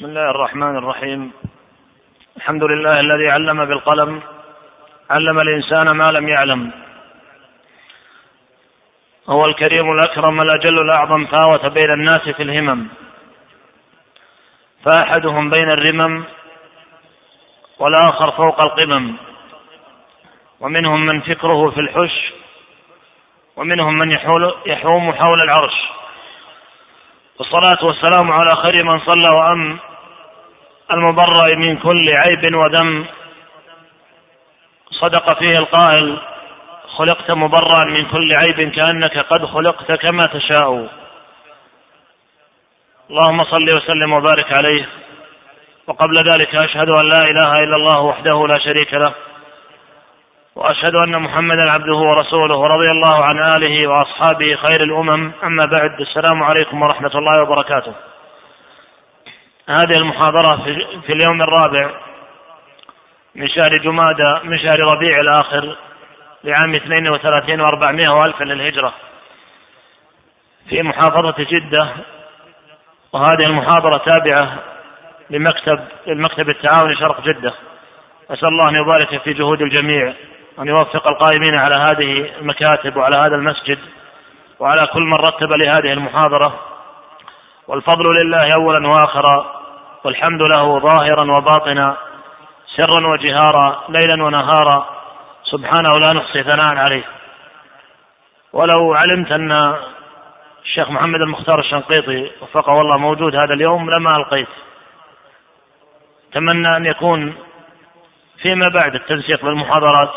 بسم الله الرحمن الرحيم. الحمد لله الذي علم بالقلم علم الإنسان ما لم يعلم. هو الكريم الأكرم الأجل الأعظم فاوت بين الناس في الهمم. فأحدهم بين الرمم والآخر فوق القمم. ومنهم من فكره في الحش ومنهم من يحول يحوم حول العرش. والصلاة والسلام على خير من صلى وأم. المبرأ من كل عيب وذم صدق فيه القائل خلقت مبرأ من كل عيب كأنك قد خلقت كما تشاء. اللهم صل وسلم وبارك عليه. وقبل ذلك أشهد أن لا إله إلا الله وحده لا شريك له. وأشهد أن محمدا عبده ورسوله ورضي الله عن آله وأصحابه خير الأمم. أما بعد السلام عليكم ورحمة الله وبركاته. هذه المحاضرة في اليوم الرابع من شهر جمادى من شهر ربيع الآخر لعام 32 و400 وألف للهجرة. في محافظة جدة وهذه المحاضرة تابعة لمكتب المكتب التعاوني شرق جدة. أسأل الله أن يبارك في جهود الجميع وأن يوفق القائمين على هذه المكاتب وعلى هذا المسجد وعلى كل من رتب لهذه المحاضرة. والفضل لله أولا وآخرا والحمد له ظاهرا وباطنا سرا وجهارا ليلا ونهارا سبحانه لا نحصي ثناء عليه. ولو علمت أن الشيخ محمد المختار الشنقيطي وفقه الله موجود هذا اليوم لما ألقيت. أتمنى أن يكون فيما بعد التنسيق بالمحاضرات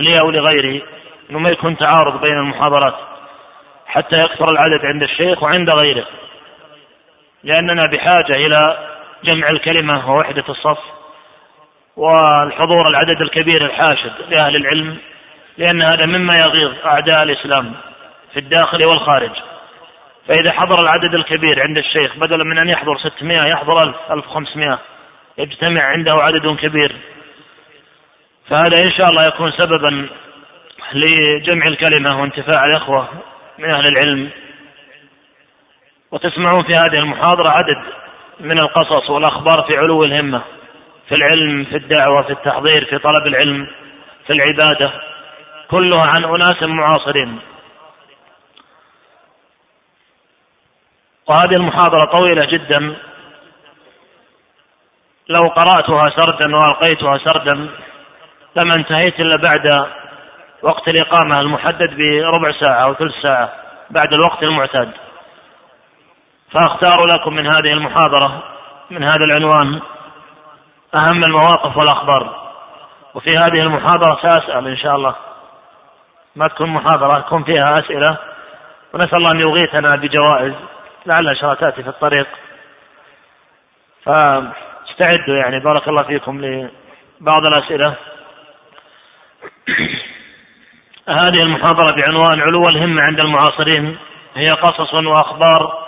لي أو لغيري أنه ما يكون تعارض بين المحاضرات حتى يكثر العدد عند الشيخ وعند غيره. لأننا بحاجة إلى جمع الكلمة ووحدة الصف والحضور العدد الكبير الحاشد لأهل العلم لأن هذا مما يغيظ أعداء الإسلام في الداخل والخارج. فإذا حضر العدد الكبير عند الشيخ بدلا من أن يحضر 600 يحضر 1000 1500 يجتمع عنده عدد كبير. فهذا إن شاء الله يكون سببا لجمع الكلمة وانتفاع الإخوة من أهل العلم. وتسمعون في هذه المحاضرة عدد من القصص والأخبار في علو الهمة في العلم في الدعوة في التحضير في طلب العلم في العبادة كلها عن أناس معاصرين. وهذه المحاضرة طويلة جدا. لو قرأتها سردا وألقيتها سردا لما انتهيت إلا بعد وقت الإقامة المحدد بربع ساعة أو ثلث ساعة بعد الوقت المعتاد. فأختار لكم من هذه المحاضرة من هذا العنوان أهم المواقف والأخبار. وفي هذه المحاضرة سأسأل إن شاء الله. ما تكون محاضرة يكون فيها أسئلة. ونسأل الله أن يغيثنا بجوائز لعل شركاتي في الطريق. فاستعدوا يعني بارك الله فيكم لبعض الأسئلة. هذه المحاضرة بعنوان علو الهمة عند المعاصرين هي قصص وأخبار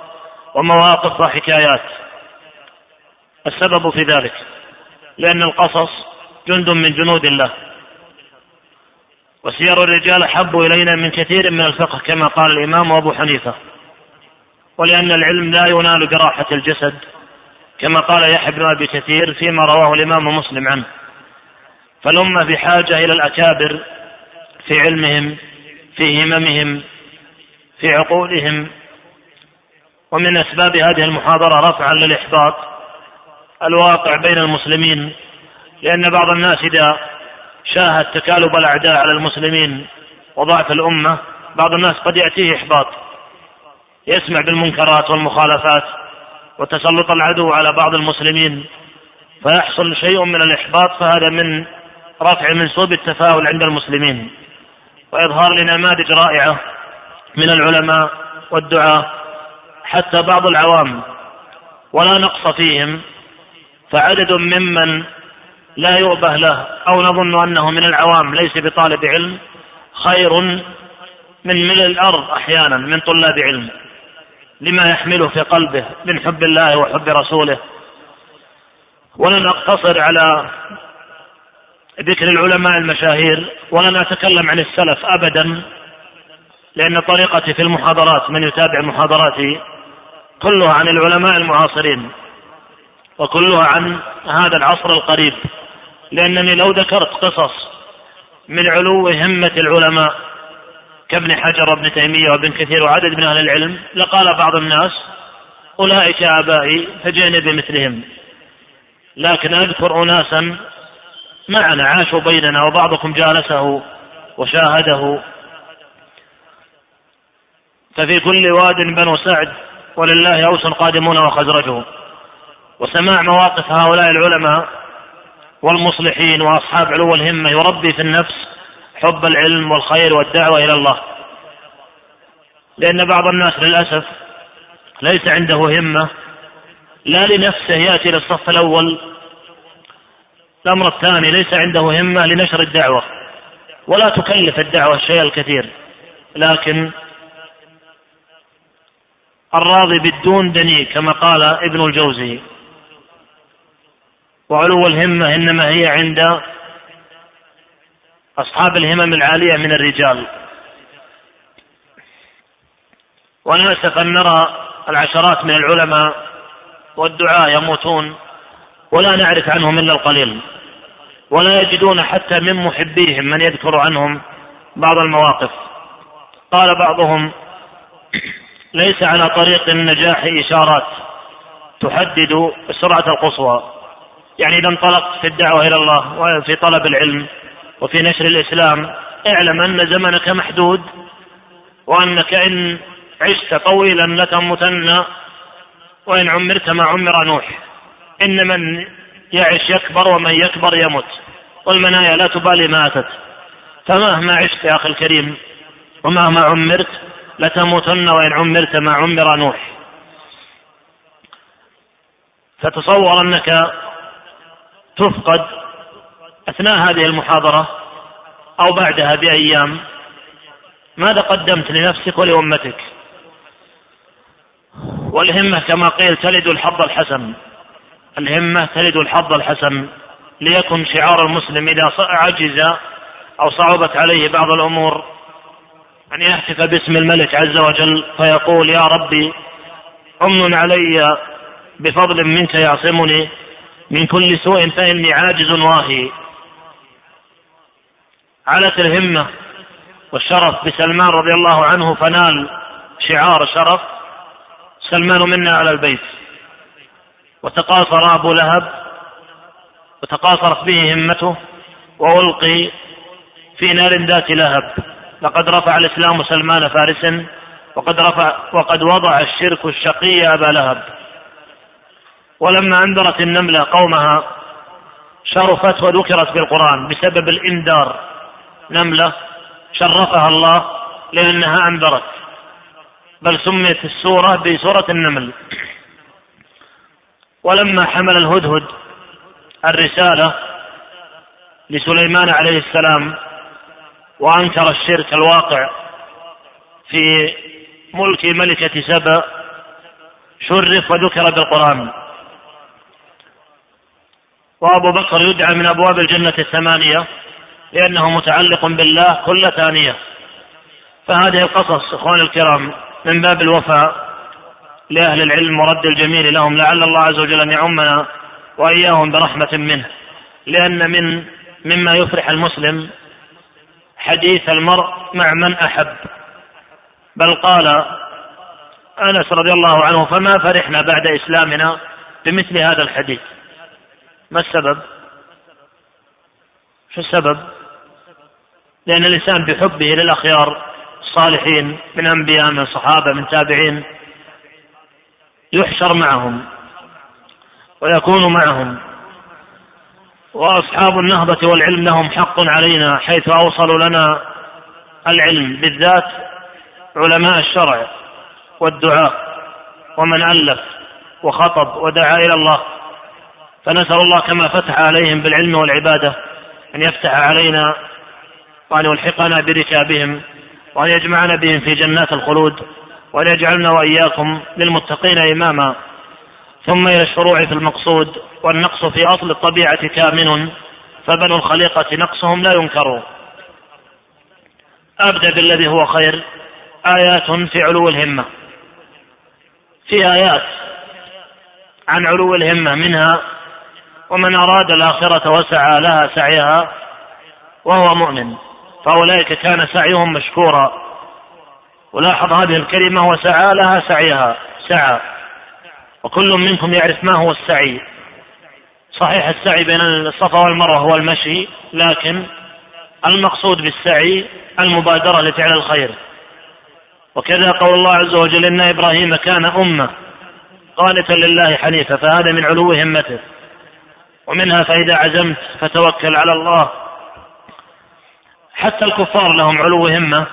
ومواقف وحكايات. السبب في ذلك لأن القصص جند من جنود الله. وسير الرجال أحب إلينا من كثير من الفقه كما قال الإمام أبو حنيفة. ولأن العلم لا ينال براحة الجسد كما قال يحيى بن أبي كثير فيما رواه الإمام مسلم عنه. فالأمة بحاجة إلى الأكابر في علمهم في هممهم في عقولهم ومن أسباب هذه المحاضرة رفعا للإحباط الواقع بين المسلمين لأن بعض الناس إذا شاهد تكالب الأعداء على المسلمين وضعف الأمة بعض الناس قد يأتيه إحباط. يسمع بالمنكرات والمخالفات وتسلط العدو على بعض المسلمين فيحصل شيء من الإحباط فهذا من رفع منسوب التفاؤل عند المسلمين. وإظهار لنماذج رائعة من العلماء والدعاة حتى بعض العوام ولا نقص فيهم فعدد ممن لا يؤبه له أو نظن أنه من العوام ليس بطالب علم خير من ملء الأرض أحيانا من طلاب علم لما يحمله في قلبه من حب الله وحب رسوله. ولن أقتصر على ذكر العلماء المشاهير ولن أتكلم عن السلف أبدا لأن طريقتي في المحاضرات من يتابع محاضراتي كلها عن العلماء المعاصرين وكلها عن هذا العصر القريب لأنني لو ذكرت قصص من علو همة العلماء كابن حجر وابن تيمية وابن كثير وعدد من أهل العلم لقال بعض الناس أولئك آبائي فجئني بمثلهم لكن أذكر أناسا معنا عاشوا بيننا وبعضكم جالسه وشاهده. ففي كل واد بنو سعد ولله أوس قادمون وخزرجه وسماع مواقف هؤلاء العلماء والمصلحين وأصحاب علو الهمة يربي في النفس حب العلم والخير والدعوة إلى الله. لأن بعض الناس للأسف ليس عنده همة لا لنفسه يأتي للصف الأول. الأمر الثاني ليس عنده همة لنشر الدعوة. ولا تكلف الدعوة الشيء الكثير. لكن الراضي بالدون دني كما قال ابن الجوزي. وعلو الهمة إنما هي عند أصحاب الهمم العالية من الرجال. ونأسف أن نرى العشرات من العلماء والدعاء يموتون ولا نعرف عنهم إلا القليل ولا يجدون حتى من محبيهم من يذكر عنهم بعض المواقف. قال بعضهم ليس على طريق النجاح إشارات تحدد السرعة القصوى. يعني إذا انطلقت في الدعوة إلى الله وفي طلب العلم وفي نشر الإسلام اعلم أن زمنك محدود وأنك إن عشت طويلا لتموتن وإن عمرت ما عمر نوح. إن من يعش يكبر ومن يكبر يمت والمنايا لا تبالي ما أتت. فمهما عشت يا أخي الكريم ومهما عمرت لتموتن وإن عمرت ما عمر نوح. فتصور أنك تفقد أثناء هذه المحاضرة أو بعدها بأيام ماذا قدمت لنفسك ولأمتك؟ والهمة كما قيل تلد الحظ الحسن. الهمة تلد الحظ الحسن. ليكن شعار المسلم إذا عجز أو صعبت عليه بعض الأمور أن يهتف باسم الملك عز وجل فيقول يا ربي أمن علي بفضل منك يعصمني من كل سوء فإني عاجز واهي. علت الهمة والشرف بسلمان رضي الله عنه فنال شعار شرف سلمان منا على البيت. وتقاصر أبو لهب وتقاصرت به همته وألقي في نار ذات لهب. لقد رفع الإسلام سلمان فارسا وقد رفع وقد وضع الشرك الشقي أبا لهب. ولما أنذرت النملة قومها شرفت وذكرت في القرآن بسبب الإنذار. نملة شرفها الله لأنها أنذرت. بل سميت السورة بسورة النمل. ولما حمل الهدهد الرسالة لسليمان عليه السلام وأنكر الشرك الواقع في ملك ملكة سبأ شرف وذكر بالقرآن. وأبو بكر يدعى من أبواب الجنة الثمانية لأنه متعلق بالله كل ثانية. فهذه القصص إخواني الكرام من باب الوفاء لأهل العلم ورد الجميل لهم لعل الله عز وجل أن يعمنا وإياهم برحمة منه. لأن من مما يفرح المسلم حديث المرء مع من أحب. بل قال أنس رضي الله عنه فما فرحنا بعد إسلامنا بمثل هذا الحديث. ما السبب؟ شو السبب؟ لأن الإنسان بحبه للأخيار الصالحين من أنبياء من صحابة من تابعين يحشر معهم ويكون معهم. وأصحاب النهضة والعلم لهم حق علينا حيث اوصلوا لنا العلم بالذات علماء الشرع والدعاء ومن ألف وخطب ودعا إلى الله. فنسأل الله كما فتح عليهم بالعلم والعبادة أن يفتح علينا وأن يلحقنا بركابهم وأن يجمعنا بهم في جنات الخلود وأن يجعلنا وإياكم للمتقين إماما. ثم إلى الشروع في المقصود والنقص في أصل الطبيعة كامن فبنو الخليقة نقصهم لا ينكر أبدأ بالذي هو خير آيات في علو الهمة. في آيات عن علو الهمة منها ومن أراد الآخرة وسعى لها سعيها وهو مؤمن. فأولئك كان سعيهم مشكورا. ولاحظ هذه الكلمة وسعى لها سعيها سعى. وكل منكم يعرف ما هو السعي. صحيح السعي بين الصفا والمروة هو المشي لكن المقصود بالسعي المبادرة لفعل الخير. وكذا قول الله عز وجل إن إبراهيم كان أمة قانتا لله حنيفا فهذا من علو همته. ومنها فإذا عزمت فتوكل على الله. حتى الكفار لهم علو همة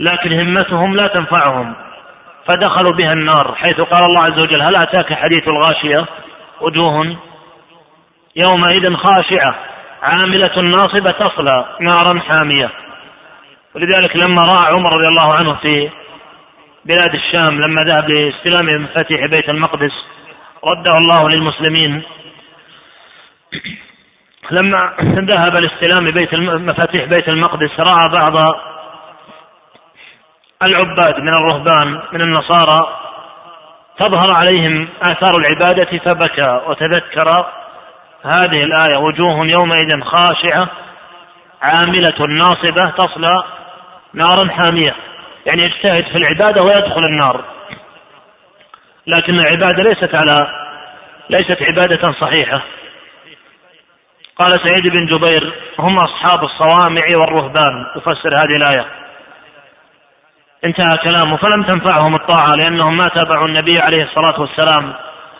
لكن همتهم لا تنفعهم. فدخلوا بها النار حيث قال الله عز وجل هل أتاك حديث الغاشية؟ وجوه يومئذ خاشعة عاملة ناصبة تصلى نارا حامية. ولذلك لما رأى عمر رضي الله عنه في بلاد الشام لما ذهب لاستلام مفاتيح بيت المقدس رده الله للمسلمين. لما ذهب لاستلام بيت مفاتيح بيت المقدس رأى بعض العباد من الرهبان من النصارى تظهر عليهم آثار العبادة فبكى وتذكر هذه الآية وجوه يومئذ خاشعة عاملة ناصبة تصلى نارا حامية. يعني يجتهد في العبادة ويدخل النار. لكن العبادة ليست على ليست عبادة صحيحة. قال سعيد بن جبير هم أصحاب الصوامع والرهبان. يفسر هذه الآية. انتهى كلامه. فلم تنفعهم الطاعة لأنهم ما تابعوا النبي عليه الصلاة والسلام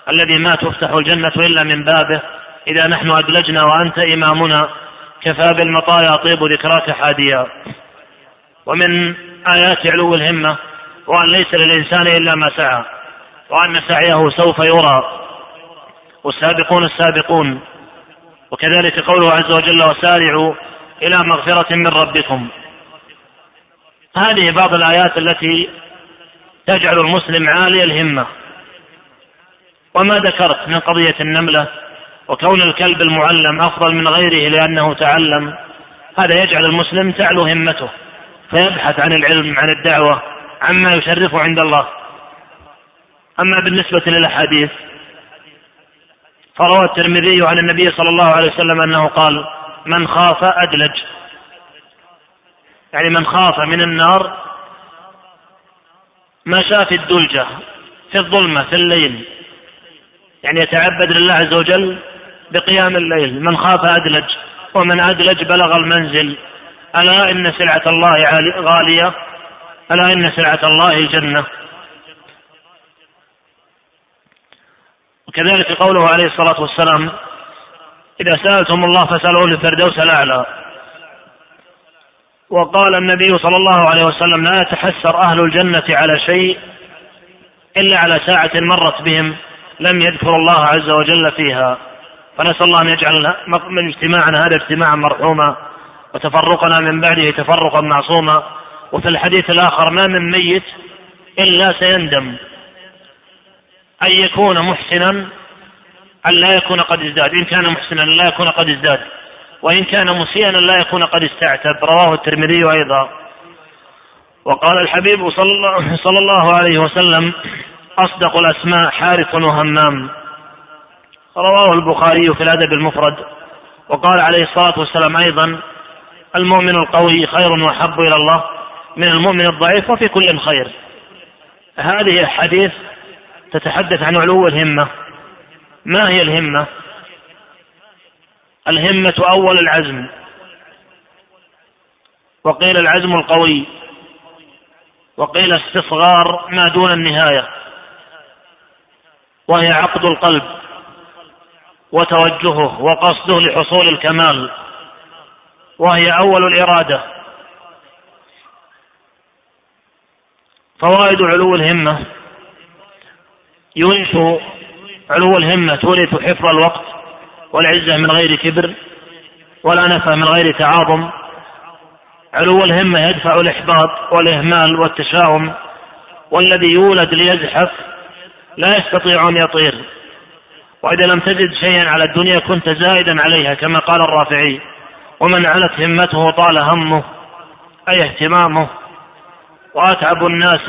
الذي ما تفتح الجنة إلا من بابه. إذا نحن أدلجنا وأنت إمامنا كفى بالمطايا طيب ذكراك حاديا. ومن آيات علو الهمة وأن ليس للإنسان إلا ما سعى وأن سعيه سوف يرى. والسابقون السابقون. وكذلك قوله عز وجل وسارعوا إلى مغفرة من ربكم. هذه بعض الآيات التي تجعل المسلم عالي الهمة. وما ذكرت من قضية النملة وكون الكلب المعلم أفضل من غيره لأنه تعلم هذا يجعل المسلم تعلو همته فيبحث عن العلم عن الدعوة عما يشرفه عند الله. أما بالنسبة للأحاديث فروى الترمذي عن النبي صلى الله عليه وسلم أنه قال من خاف أدلج. يعني من خاف من النار مشى في الدلجة في الظلمة في الليل. يعني يتعبد لله عز وجل بقيام الليل. من خاف أدلج ومن أدلج بلغ المنزل. ألا إن سلعة الله غالية؟ ألا إن سلعة الله الجنة وكذلك قوله عليه الصلاة والسلام إذا سألتم الله فاسألوه الفردوس الأعلى. وقال النبي صلى الله عليه وسلم لا يتحسر أهل الجنة على شيء إلا على ساعة مرت بهم لم يذكروا الله عز وجل فيها. فنسأل الله أن يجعل من اجتماعنا هذا اجتماعا مرحوما وتفرقنا من بعده تفرقا معصوما. وفي الحديث الآخر ما من ميت إلا سيندم. أن يكون محسنا أن لا يكون قد ازداد. إن كان محسنا لا يكون قد ازداد. وإن كان مسيئا لا يكون قد استعتب. رواه الترمذي أيضا. وقال الحبيب صلى الله عليه وسلم أصدق الأسماء حارث وهمام. رواه البخاري في الأدب المفرد. وقال عليه الصلاة والسلام أيضا المؤمن القوي خير وأحب إلى الله من المؤمن الضعيف وفي كل خير. هذه الحديث تتحدث عن علو الهمة. ما هي الهمة؟ الهمة أول العزم. وقيل العزم القوي. وقيل استصغار ما دون النهاية. وهي عقد القلب. وتوجهه وقصده لحصول الكمال. وهي أول الإرادة. فوائد علو الهمة. يورث علو الهمة تورث حفظ الوقت. والعزة من غير كبر والأنفة من غير تعاظم. علو الهمة يدفع الإحباط والإهمال والتشاؤم والذي يولد ليزحف لا يستطيع أن يطير. وإذا لم تجد شيئا على الدنيا كنت زائدا عليها كما قال الرافعي ومن علت همته طال همه أي اهتمامه. وأتعب الناس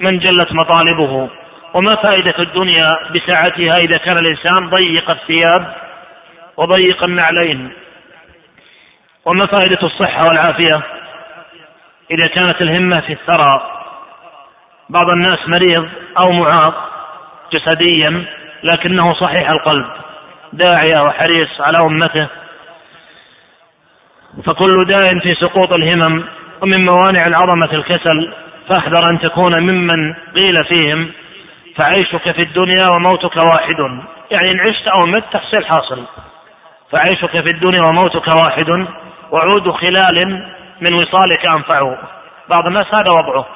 من جلت مطالبه. وما فائدة الدنيا بسعتها إذا كان الإنسان ضيق الثياب وضيق النعلين؟ وما فائدة الصحة والعافية إذا كانت الهمة في الثرى؟ بعض الناس مريض أو معاق جسديا لكنه صحيح القلب داعية وحريص على أمته. فكل داء في سقوط الهمم ومن موانع العظمة الكسل فاحذر أن تكون ممن قيل فيهم فعيشك في الدنيا وموتك واحد. يعني إن عشت أو مت تحصيل حاصل. فعيشك في الدنيا وموتك واحد. وعود خلال من وصالك أنفع بعض الناس هذا وضعه.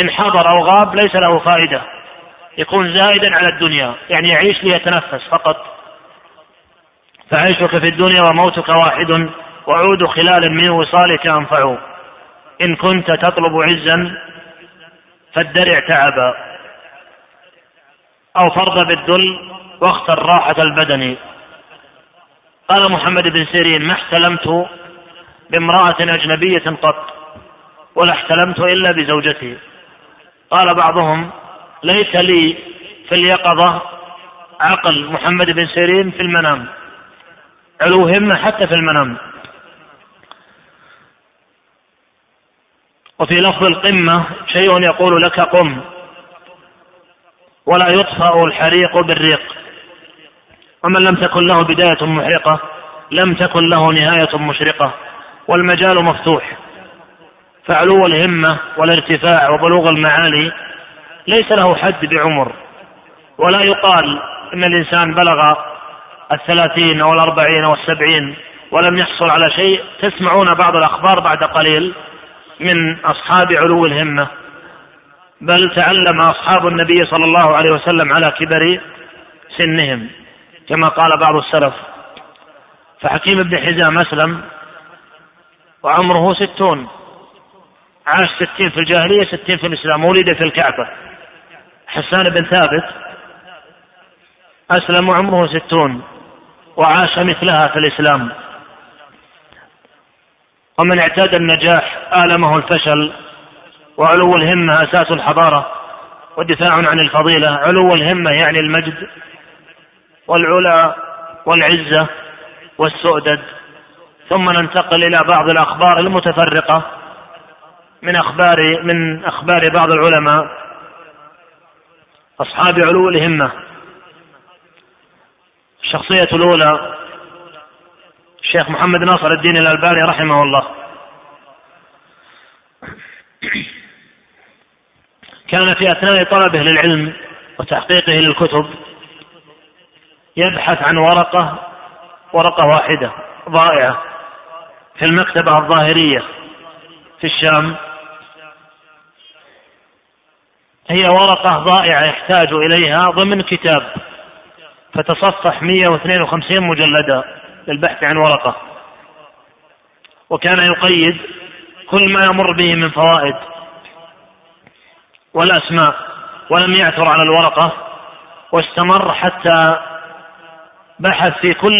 إن حضر أو غاب ليس له فائدة. يكون زائدا على الدنيا. يعني يعيش ليتنفس فقط. فعيشك في الدنيا وموتك واحد. وعود خلال من وصالك أنفع إن كنت تطلب عزا فادرع تعبا. أو فرض بالذل واختر راحة البدن قال محمد بن سيرين ما احتلمت بامرأة أجنبية قط ولا احتلمت إلا بزوجتي. قال بعضهم ليس لي في اليقظة عقل. محمد بن سيرين في المنام. علو همة حتى في المنام. وفي لفظ القمة شيء يقول لك قم. ولا يطفأ الحريق بالريق. ومن لم تكن له بداية محرقة لم تكن له نهاية مشرقة. والمجال مفتوح. فعلو الهمة والارتفاع وبلوغ المعالي ليس له حد بعمر. ولا يقال إن الإنسان بلغ الثلاثين أو الاربعين أو السبعين ولم يحصل على شيء. تسمعون بعض الأخبار بعد قليل من أصحاب علو الهمة. بل تعلم أصحاب النبي صلى الله عليه وسلم على كبر سنهم كما قال بعض السلف. فحكيم بن حزام أسلم وعمره ستون عاش ستين في الجاهلية ستين في الإسلام ولد في الكعبة. حسان بن ثابت أسلم وعمره ستون وعاش مثلها في الإسلام. ومن اعتاد النجاح آلمه الفشل وعلو الهمة أساس الحضارة ودفاع عن الفضيلة علو الهمة يعني المجد والعلا والعزة والسؤدد. ثم ننتقل إلى بعض الأخبار المتفرقة من أخبار من أخبار بعض العلماء. أصحاب علو الهمة. الشخصية الأولى الشيخ محمد ناصر الدين الألباني رحمه الله. كان في أثناء طلبه للعلم وتحقيقه للكتب يبحث عن ورقة ورقة واحدة ضائعة في المكتبة الظاهرية في الشام. هي ورقة ضائعة يحتاج إليها ضمن كتاب فتصفح 152 مجلدا للبحث عن ورقة. وكان يقيد كل ما يمر به من فوائد. والأسماء ولم يعثر على الورقة واستمر حتى بحث في كل